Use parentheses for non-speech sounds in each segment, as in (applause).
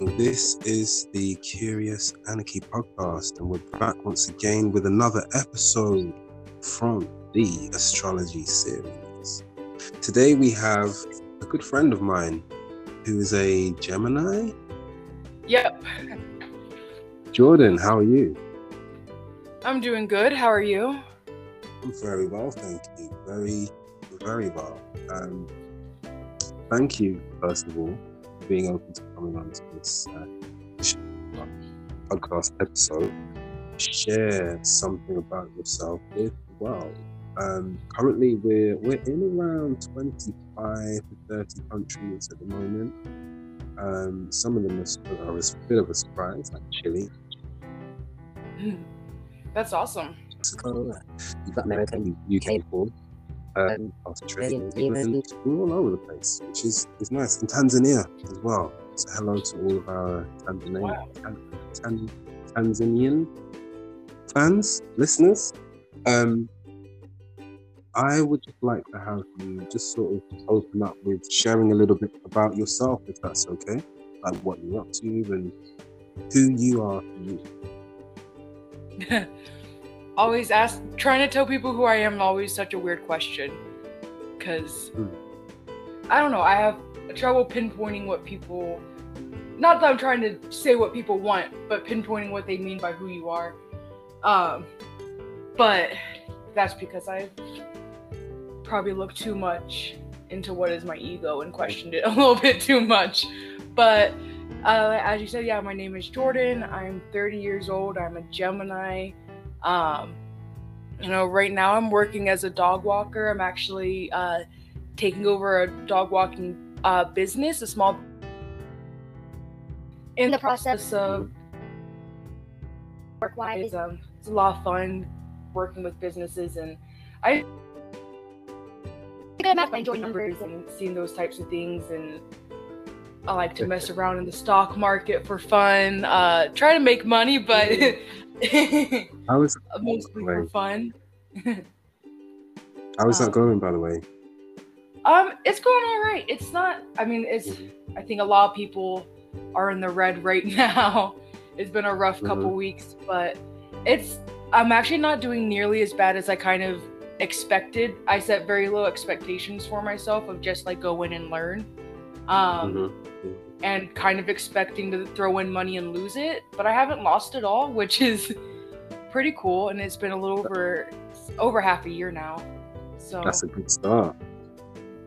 This is the Curious Anarchy podcast, and we're back once again with another episode from the astrology series. Today we have a good friend of mine who is a Gemini. Yep. Jordan, how are you? I'm doing good. How are you? I'm very well, thank you. Very, very well. Um, thank you, first of all, being open to coming on to this uh, podcast episode. Share something about yourself with the world. Um, currently, we're we're in around 25 to 30 countries at the moment. Um, some of them are, are a bit of a surprise, like Chile. That's awesome. Mexico, you've got America, UK, um, Australia, New Zealand, we're all over the place, which is, is nice. And Tanzania as well. So hello to all of our Tanzania, Wow. Tan- Tan- Tanzanian fans, listeners. Um, I would just like to have you just sort of open up with sharing a little bit about yourself, if that's okay. Like what you're up to and who you are. (laughs) always ask, trying to tell people who I am always such a weird question. Because, Hmm. I don't know, I have trouble pinpointing what people, not that I'm trying to say what people want, but pinpointing what they mean by who you are. Um, but that's because I probably looked too much into what is my ego and questioned it (laughs) a little bit too much. But uh, as you said, yeah, my name is Jordan. I'm 30 years old. I'm a Gemini. Um, you know, right now I'm working as a dog walker. I'm actually uh, taking over a dog walking uh, business, a small. In the process of work wise, um, it's a lot of fun working with businesses, and I. I think I'm enjoying numbers and seeing those types of things, and I like to mess around in the stock market for fun. Uh, try to make money, but How (laughs) is mostly for fun. how is that Um, going, by the way? Um, it's going all right. It's not. I mean, it's. Mhm. I think a lot of people are in the red right (laughs) now. It's been a rough couple Mhm. weeks, but it's. I'm actually not doing nearly as bad as I kind of expected. I set very low expectations for myself of just like go in and learn, um, Mhm. and kind of expecting to throw in money and lose it. But I haven't lost it all, (laughs) which is pretty cool. And it's been a little over over half a year now. So That's a good start.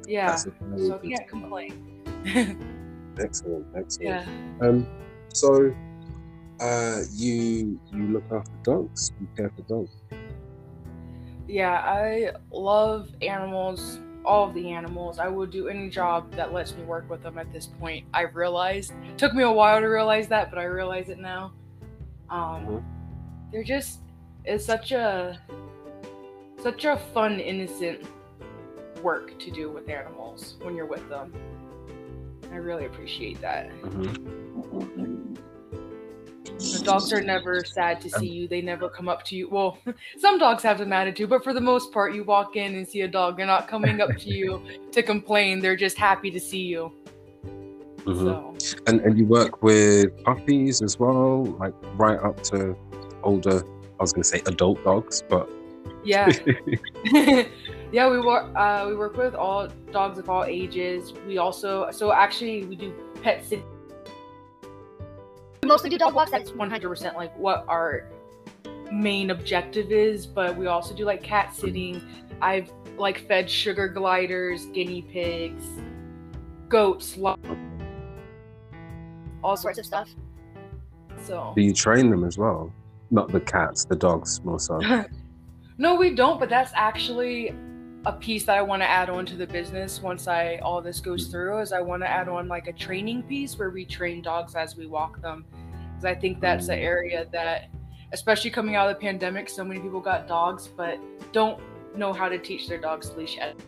yeah. Very So I can't start. complain. Excellent, (laughs) excellent. yeah. Um, so, uh, you you look after dogs. You care for dogs. Yeah, I love animals, all of the animals. I will do any job that lets me work with them at this point. I've realized. It took me a while to realize that, but I realize it now. Um, Mhm. they're just it's such a such a fun, innocent work to do with animals when you're with them. I really appreciate that. The dogs are never sad to see you. They never come up to you. Well, (laughs) some dogs have some attitude, but for the most part, you walk in and see a dog. They're not coming up to you (laughs) to complain. They're just happy to see you. Mhm. So And and you work with puppies as well, like right up to older. I was going to say adult dogs, but yeah, (laughs) yeah. We work. Uh, we work with all dogs of all ages. We also so actually we do pet sitting. We mostly do dog walks. That's 100% like what our main objective is. But we also do like cat sitting. I've like fed sugar gliders, guinea pigs, goats, lo- all sorts of stuff. So do you train them as well? Not the cats, the dogs more so. (laughs) no, we don't. But that's actually a piece that I want to add on to the business once I all this goes through. Is I want to add on like a training piece where we train dogs as we walk them, because I think that's the area that, especially coming out of the pandemic, so many people got dogs but don't know how to teach their dogs leash etiquette.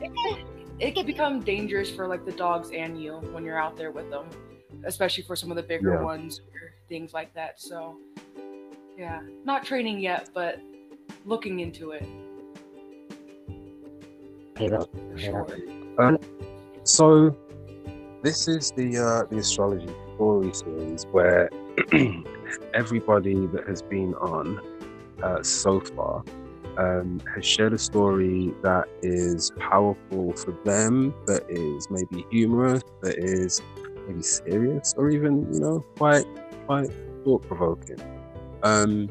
It can, it can become dangerous for like the dogs and you when you're out there with them, especially for some of the bigger Yeah. ones or things like that. So, yeah, not training yet, but looking into it Um, so this is the uh, the astrology story series where (clears throat) everybody that has been on uh, so far um, has shared a story that is powerful for them, that is maybe humorous, that is maybe serious, or even you know quite quite thought provoking. Um,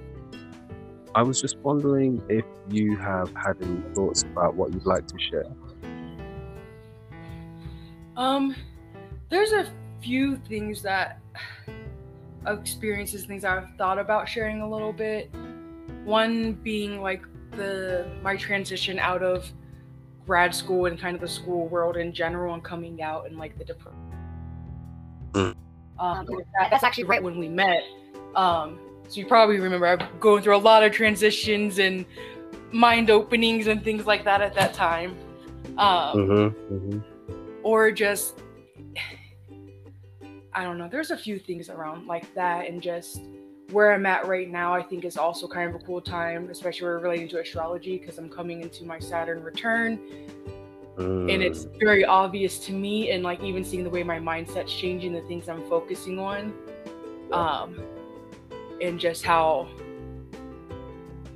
I was just wondering if you have had any thoughts about what you'd like to share. Um, there's a few things that I've experiences, things I've thought about sharing a little bit. One being like the my transition out of grad school and kind of the school world in general and coming out and like the depression. Mm. Um, that's actually right when we met. Um, so you probably remember I'm going through a lot of transitions and mind openings and things like that at that time. Um, mm-hmm, mm-hmm. Or just, (sighs) I don't know. There's a few things around like that, and just where I'm at right now, I think is also kind of a cool time, especially relating to astrology, because I'm coming into my Saturn return. Mm. And it's mm. very obvious to me, and like even seeing the way my mindset's changing, the things I'm focusing on. Um, and just how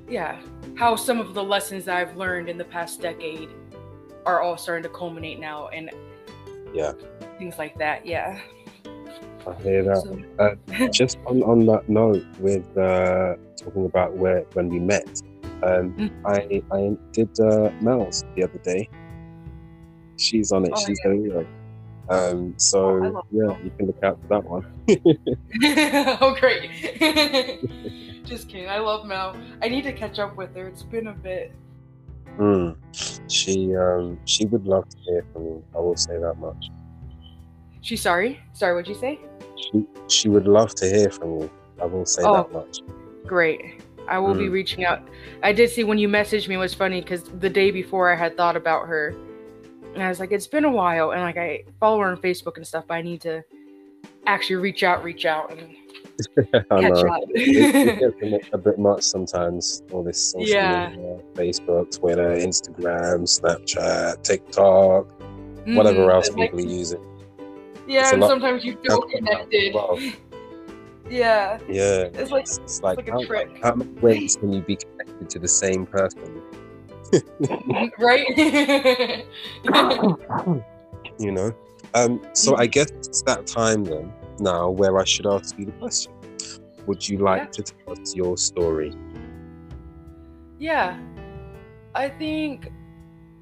yeah how some of the lessons that i've learned in the past decade are all starting to culminate now and yeah. things like that yeah. I hear that. So, uh, just on, on that note with uh, talking about where when we met um, mm-hmm. i i did uh, mel's the other day. She's on it. Oh, she's yeah. doing um, so oh, yeah, you can look out for that one. (laughs) oh, great! (laughs) Just kidding. I love Mel. I need to catch up with her. It's been a bit. Mm. She um she would love to hear from you. I will say that much. She's sorry. Sorry, what'd you say? She she would love to hear from you. I will say oh, that much. Great. I will mm. be reaching out. I did see when you messaged me was funny because the day before I had thought about her and I was like, it's been a while, and like I follow her on Facebook and stuff, but I need to actually reach out, reach out, and (laughs) catch up. it, it (laughs) a bit much sometimes. All this social yeah. media, Facebook, Twitter, Instagram, Snapchat, TikTok, mm-hmm. whatever else like, people use it. Yeah, and sometimes you feel connected. (laughs) Yeah. Yeah. It's like it's, it's like, like, a how, trick. How many ways can you be connected to the same person? Right? (laughs) you know? Um, so I guess it's that time then, now, where I should ask you the question. Would you like yeah. to tell us your story? Yeah. I think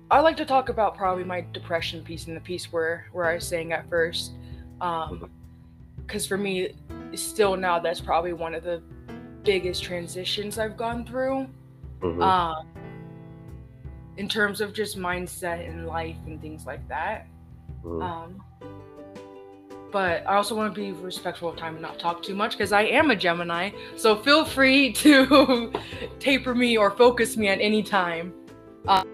I like to talk about probably my depression piece and the piece where where I was saying at first. Um because for me still now that's probably one of the biggest transitions I've gone through. Mm-hmm. Um in terms of just mindset and life and things like that. Mm. Um, but I also want to be respectful of time and not talk too much because I am a Gemini. So feel free (laughs) to taper me or focus me at any time. Um,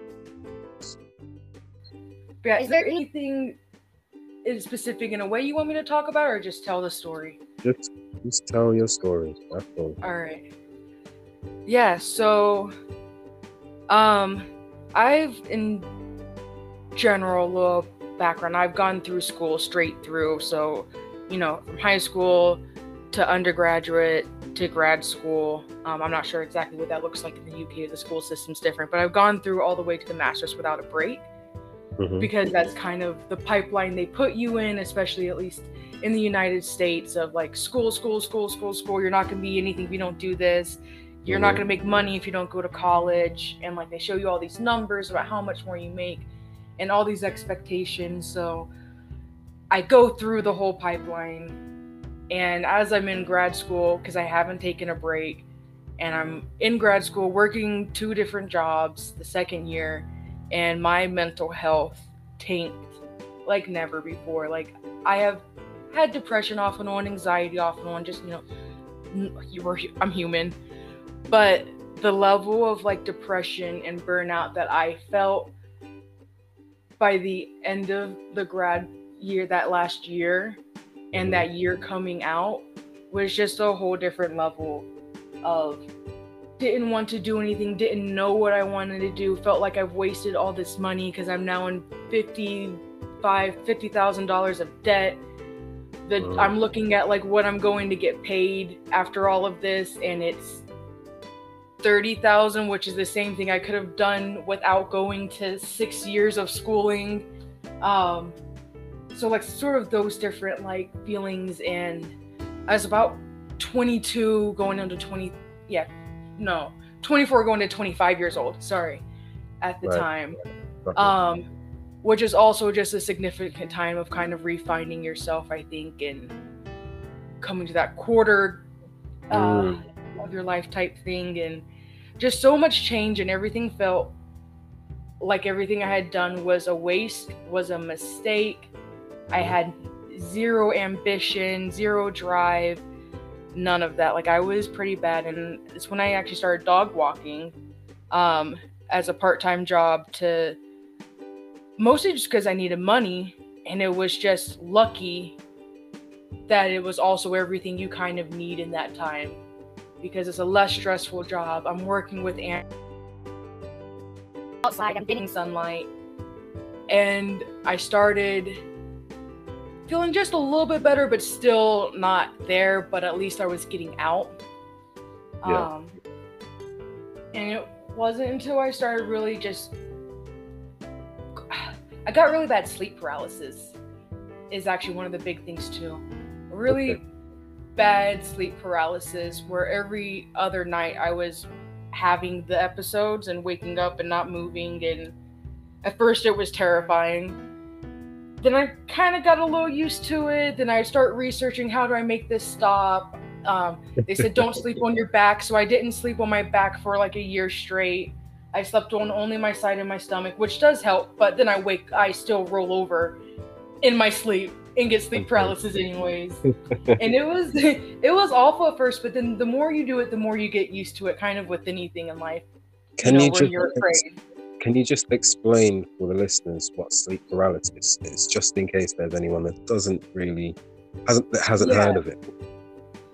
yeah, is there anything in specific in a way you want me to talk about, or just tell the story? Just, just tell your story. That's all. All right. Yeah. So, um, I've in general little background. I've gone through school straight through, so you know, from high school to undergraduate to grad school. Um, I'm not sure exactly what that looks like in the UK. The school system's different, but I've gone through all the way to the master's without a break mm-hmm. because that's kind of the pipeline they put you in, especially at least in the United States of like school, school, school, school, school. You're not going to be anything if you don't do this you're mm-hmm. not going to make money if you don't go to college and like they show you all these numbers about how much more you make and all these expectations so i go through the whole pipeline. And as i'm in grad school because i haven't taken a break and i'm in grad school working two different jobs the second year and my mental health tanked like never before. Like i have had depression off and on anxiety off and on just you know you were i'm human but the level of like depression and burnout that I felt by the end of the grad year that last year and mm-hmm. that year coming out was just a whole different level of didn't want to do anything, didn't know what I wanted to do, felt like I've wasted all this money because I'm now in 50 five, fifty thousand dollars of debt. That. I'm looking at like what I'm going to get paid after all of this, and it's thirty thousand, which is the same thing I could have done without going to six years of schooling. Um, so like sort of those different like feelings, and I was about 22 going into 20, yeah, no, 24 going to 25 years old. Sorry, at the Right. time um, which is also just a significant time of kind of refining yourself, I think, and coming to that quarter uh, Mm. of your life type thing, and just so much change, and everything felt like everything I had done was a waste, was a mistake. I had zero ambition, zero drive, none of that. Like I was pretty bad, and it's when I actually started dog walking um, as a part-time job to mostly just because I needed money, and it was just lucky that it was also everything you kind of need in that time because it's a less stressful job. I'm working with ants outside, I'm getting sunlight, and I started feeling just a little bit better, but still not there. But at least I was getting out. Yeah. Um, and it wasn't until I started really just I got really bad sleep paralysis is actually one of the big things too. Really Okay. Bad sleep paralysis where every other night I was having the episodes and waking up and not moving and at first it was terrifying. Then I kind of got a little used to it. Then I start researching how do I make this stop. Um, they said don't sleep on your back, so I didn't sleep on my back for like a year straight. I slept on only my side and my stomach, which does help. But then I wake, I still roll over in my sleep and get sleep paralysis anyways. and it was (laughs) it was awful at first, but then the more you do it, the more you get used to it. Kind of with anything in life, Can know, you just you're afraid. can you just explain for the listeners what sleep paralysis is, just in case there's anyone that doesn't really hasn't that hasn't Yeah. heard of it?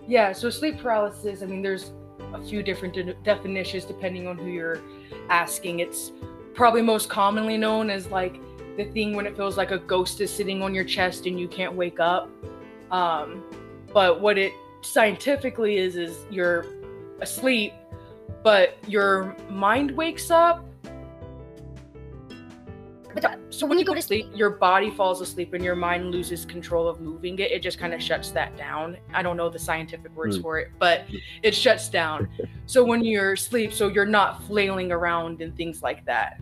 Yeah, so sleep paralysis, I mean, there's a few different de- definitions depending on who you're asking. It's probably most commonly known as like the thing when it feels like a ghost is sitting on your chest and you can't wake up. Um, but what it scientifically is, is you're asleep, but your mind wakes up. So when you go to sleep, your body falls asleep and your mind loses control of moving it. It just kind of shuts that down. I don't know the scientific words Hmm. for it, but it shuts down. (laughs) so when you're asleep, so you're not flailing around and things like that,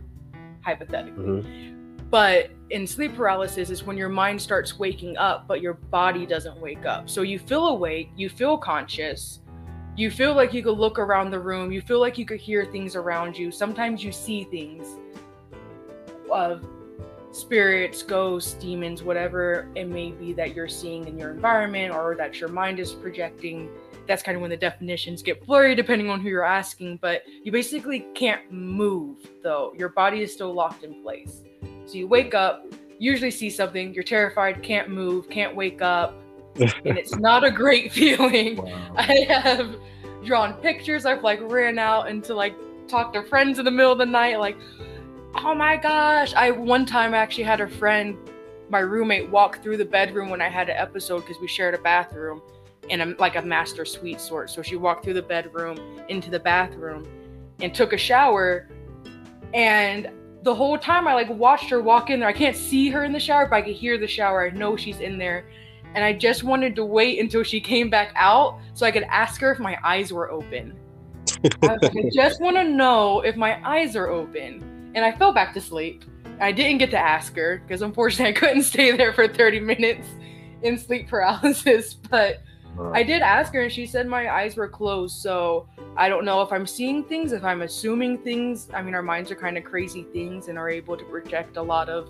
hypothetically. Mhm. But in sleep paralysis is when your mind starts waking up, but your body doesn't wake up. So you feel awake, you feel conscious, you feel like you could look around the room, you feel like you could hear things around you. Sometimes you see things of spirits, ghosts, demons, whatever it may be that you're seeing in your environment or that your mind is projecting. That's kind of when the definitions get blurry depending on who you're asking, but you basically can't move though. Your body is still locked in place. So you wake up, usually see something, you're terrified, can't move, can't wake up, (laughs) and it's not a great (laughs) feeling. Wow. (laughs) I have drawn pictures. I've like ran out and to like talk to friends in the middle of the night, like, oh my gosh. I one time I actually had a friend, my roommate, walk through the bedroom when I had an episode because we shared a bathroom and a, like a master suite sort. So she walked through the bedroom into the bathroom and took a shower. And the whole time I like watched her walk in there. I can't see her in the shower, but I could hear the shower. I know she's in there and I just wanted to wait until she came back out so I could ask her if my eyes were open. I, like, (laughs) I just want to know if my eyes are open. And I fell back to sleep. I didn't get to ask her because unfortunately I couldn't stay there for 30 minutes in sleep paralysis. (laughs) But I did ask her and she said my eyes were closed. So I don't know if I'm seeing things, if I'm assuming things. I mean, our minds are kind of crazy things and are able to project a lot of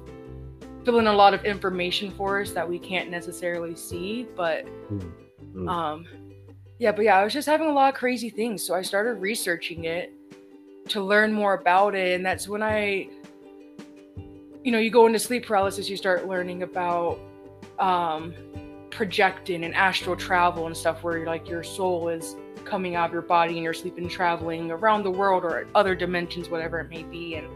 fill in a lot of information for us that we can't necessarily see but Mm. um yeah but yeah i was just having a lot of crazy things so i started researching it to learn more about it and that's when i you know you go into sleep paralysis you start learning about um projecting and astral travel and stuff where like your soul is coming out of your body and you're sleeping traveling around the world or other dimensions whatever it may be and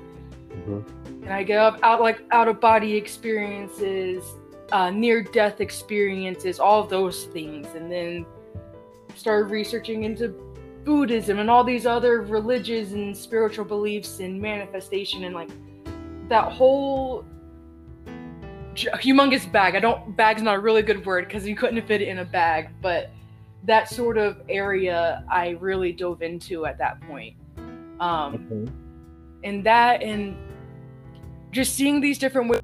Mhm. and I get out, out like out of body experiences, uh, near death experiences, all those things, and then started researching into Buddhism and all these other religious and spiritual beliefs and manifestation and like that whole humongous bag. I don't bag's not a really good word because you couldn't fit it in a bag, but that sort of area I really dove into at that point. Um, okay. And that and just seeing these different ways,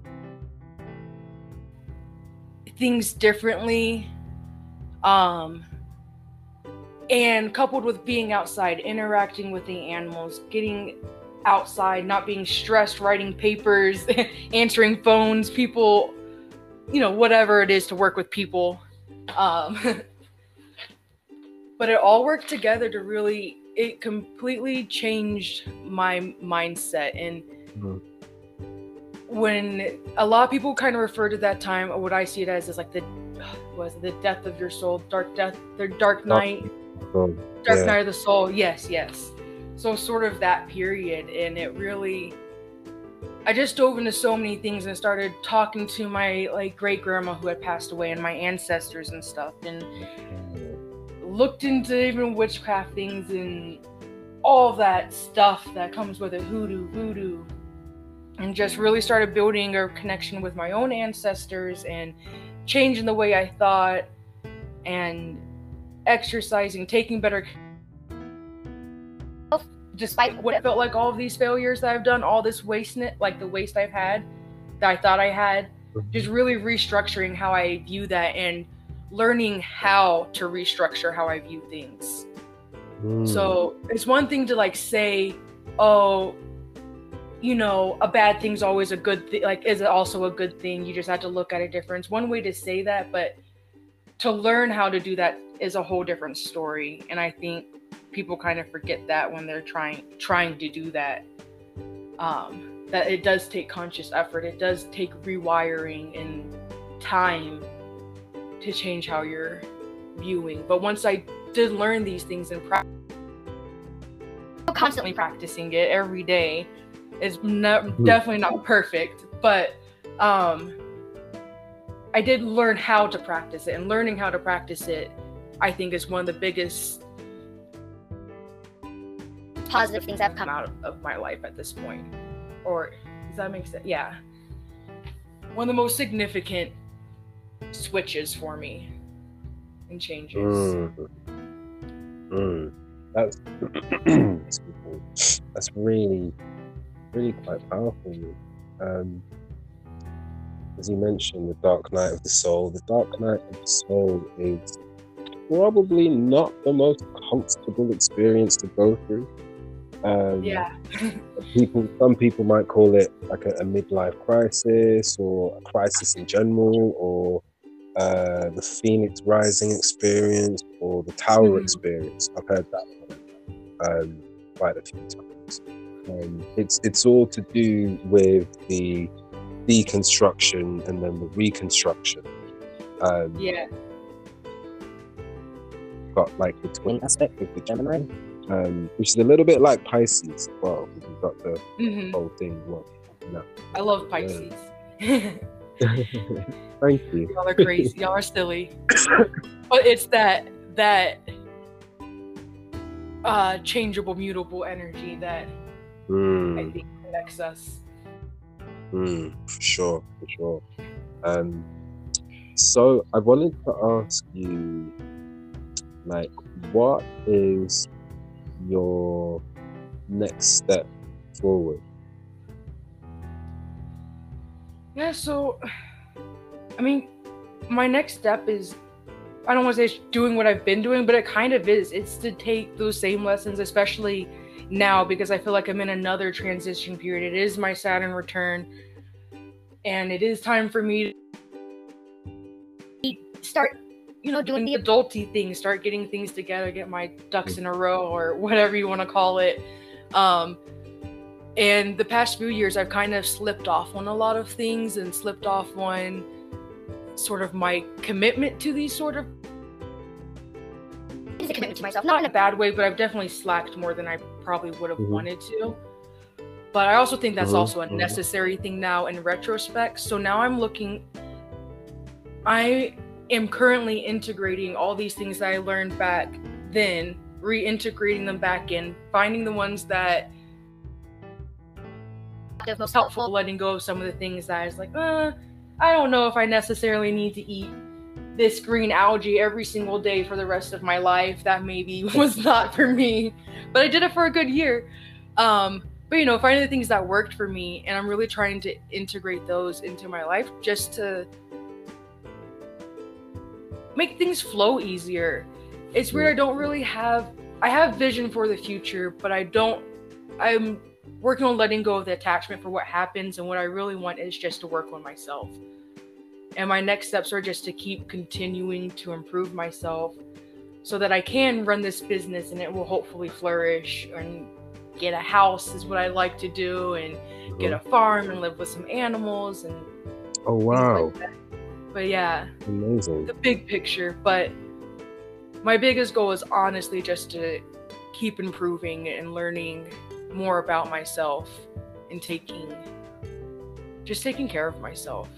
things differently, um, and coupled with being outside, interacting with the animals, getting outside, not being stressed, writing papers, (laughs) answering phones, people, you know, whatever it is to work with people. Um, (laughs) but it all worked together to really, it completely changed my mindset. And mm-hmm. when a lot of people kind of refer to that time, or what I see it as, is like the, (sighs) was the death of your soul, dark death, the dark night. Oh, dark yeah. night of the soul. Yes, yes so sort of that period and it really i just dove into so many things and started talking to my like great grandma who had passed away and my ancestors and stuff and looked into even witchcraft things and all that stuff that comes with it hoodoo voodoo and just really started building a connection with my own ancestors and changing the way i thought and exercising taking better despite what it felt like all of these failures that I've done, all this waste, like the waste I've had that I thought I had, mm-hmm. just really restructuring how I view that and learning how to restructure how I view things. Mm. So it's one thing to like say, oh, you know, a bad thing's always a good thing. Like, is it also a good thing? You just have to look at a difference. One way to say that, but to learn how to do that is a whole different story. And I think people kind of forget that when they're trying trying to do that. Um, that it does take conscious effort. It does take rewiring and time to change how you're viewing. But once I did learn these things and practice, constantly practicing it every day is not, mm-hmm. definitely not perfect, but um, I did learn how to practice it, and learning how to practice it, I think, is one of the biggest positive things have come out of my life at this point. Or does that make sense? Yeah. One of the most significant switches for me and changes. Mm. Mm. That's (clears throat) that's really really quite powerful. Um, as you mentioned, the Dark Night of the Soul. The Dark Night of the Soul is probably not the most comfortable experience to go through. Um, yeah. people, some people might call it like a, a, midlife crisis or a crisis in general, or uh, the Phoenix Rising experience or the Tower mm. experience. I've heard that um, quite a few times. Um, it's it's all to do with the deconstruction and then the reconstruction. Um, yeah. Got like the twin aspect of the Gemini um, which is a little bit like Pisces. Well, we've got the mm-hmm. whole thing. Well, no. I love Pisces. Yeah. (laughs) Thank you. (laughs) Y'all are crazy. Y'all are silly. (laughs) but it's that that uh changeable, mutable energy that mm. I think connects us. Mm, for sure, for sure. Um, so I wanted to ask you, like, what is your next step forward? Yeah, so I mean, my next step is I don't want to say doing what I've been doing, but it kind of is. It's to take those same lessons, especially now, because I feel like I'm in another transition period. It is my Saturn return, and it is time for me to start you know, doing the adulty things, start getting things together, get my ducks in a row or whatever you want to call it. Um, and the past few years, I've kind of slipped off on a lot of things and slipped off on sort of my commitment to these sort of a commitment to myself, not in a bad way, but I've definitely slacked more than I probably would have mm-hmm. wanted to. but I also think that's Mhm, also a mhm. necessary thing now in retrospect. So now I'm looking. I am currently integrating all these things that I learned back then, reintegrating them back in, finding the ones that most helpful, letting go of some of the things that I was like, uh, I don't know if I necessarily need to eat this green algae every single day for the rest of my life. That maybe (laughs) was not for me, but I did it for a good year. Um, but you know, finding the things that worked for me, and I'm really trying to integrate those into my life just to make things flow easier. It's weird. I don't really have. I have vision for the future, but I don't. I'm working on letting go of the attachment for what happens, and what I really want is just to work on myself. And my next steps are just to keep continuing to improve myself so that I can run this business and it will hopefully flourish and get a house is what I like to do and get a farm and live with some animals and Oh wow, like. But yeah, amazing. the big picture. But my biggest goal is honestly just to keep improving and learning more about myself and taking just taking care of myself.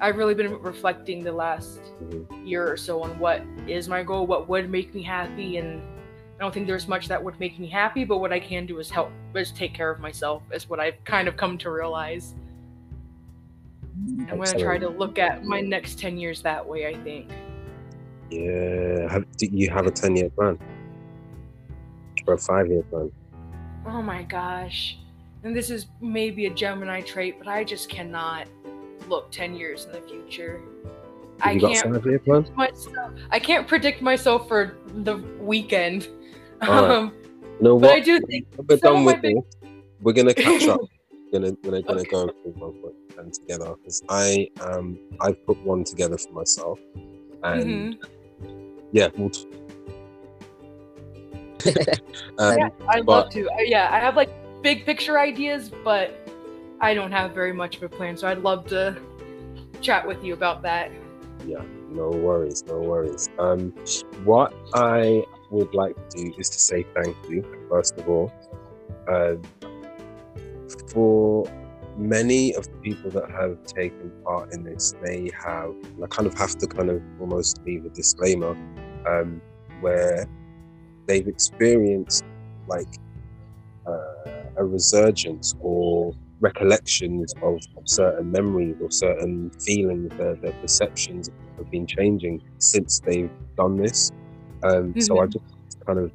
I've really been reflecting the last Mhm. year or so on what is my goal, what would make me happy, and I don't think there's much that would make me happy, but what I can do is help, is take care of myself, is what I've kind of come to realize. I'm gonna try to look at my next 10 years that way, I think. Yeah. Have, do you have a ten-year plan or a five-year plan? Oh my gosh. And this is maybe a Gemini trait, but I just cannot look 10 years in the future. I you got a can't plan? myself. I can't predict myself for the weekend. Um, No, but I do think we're done with this, we're gonna catch up. (laughs) Gonna we're gonna Okay. go through one plan together because I um I've put one together for myself, and Mhm. yeah, we'll. T- (laughs) um, Yeah, I'd but- love to. Uh, yeah, I have like big picture ideas, but I don't have very much of a plan. So I'd love to chat with you about that. Yeah, no worries, no worries. Um, what I would like to do is to say thank you, first of all, uh, for many of the people that have taken part in this. They have, and I kind of have to kind of almost leave a disclaimer, um, where they've experienced like uh, a resurgence or recollections of, of certain memories or certain feelings, their, their perceptions have been changing since they've done this. Um, So I Mhm. just kind of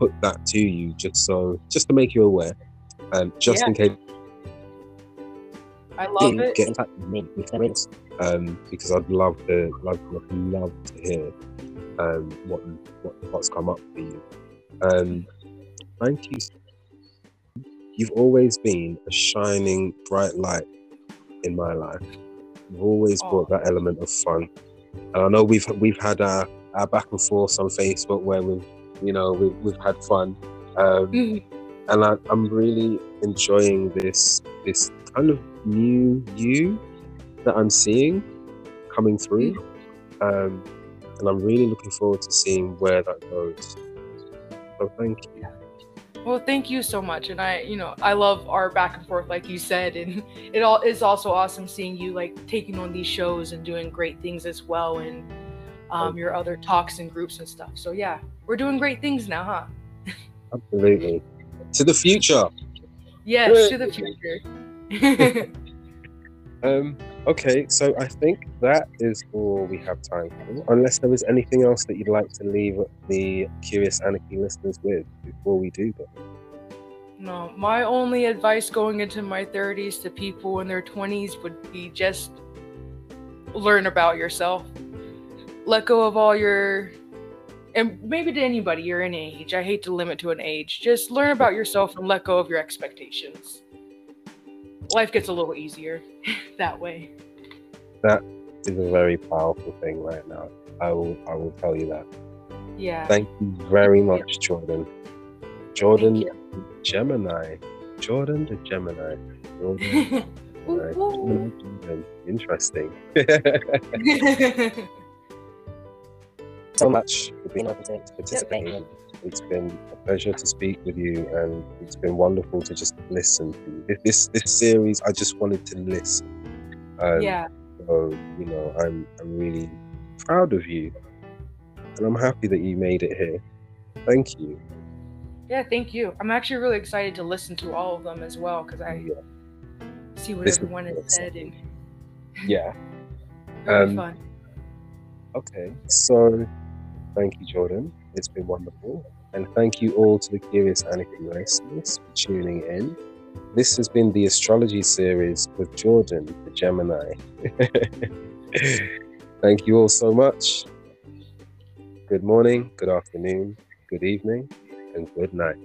put that to you, just so just to make you aware, um, just Yeah. in case I love it. get in touch with me comments, um, because I'd love to love, love, love to hear um, what, what what's come up for you. Um, thank you. You've always been a shining bright light in my life. You've always Aw. brought that element of fun. And I know we've we've had our, our back and forth on Facebook where we've you know we've, we've had fun. Um, Mhm. And I, I'm really enjoying this this kind of new you that I'm seeing coming through, um, and I'm really looking forward to seeing where that goes. So thank you. Well, thank you so much, and I, you know, I love our back and forth, like you said, and (laughs) it all is also awesome seeing you like taking on these shows and doing great things as well, and um, your other talks and groups and stuff. So yeah, we're doing great things now, huh? (laughs) Absolutely. To the future. Yes, to the future. (laughs) Um, okay, so I think that is all we have time for. Unless there was anything else that you'd like to leave the Curious Anarchy listeners with before we do that. no, my only advice going into my 30s to people in their 20s would be just learn about yourself. Let go of all your and maybe to anybody your an age. I hate to limit to an age. Just learn about yourself and let go of your expectations. Life gets a little easier (laughs) that way. that is a very powerful thing right now. I will I will tell you that. Yeah. Thank you very Thank you. much, Jordan. Jordan. Gemini. Jordan the Gemini. Jordan, (laughs) Gemini. Ooh. Interesting. (laughs) so much for being able to participate. Yep. It's been a pleasure to speak with you, and it's been wonderful to just listen to you. This this series, I just wanted to listen. Um, yeah. So you know, I'm I'm really proud of you, and I'm happy that you made it here. Thank you. Yeah, thank you. I'm actually really excited to listen to all of them as well because I yeah. see what this everyone has said and yeah, (laughs) um, fun. Okay, so thank you, Jordan. It's been wonderful, and thank you all to the Curious Anarchy listeners for tuning in. This has been the astrology series with Jordan, the Gemini. (laughs) thank you all so much. Good morning, good afternoon, good evening, and good night.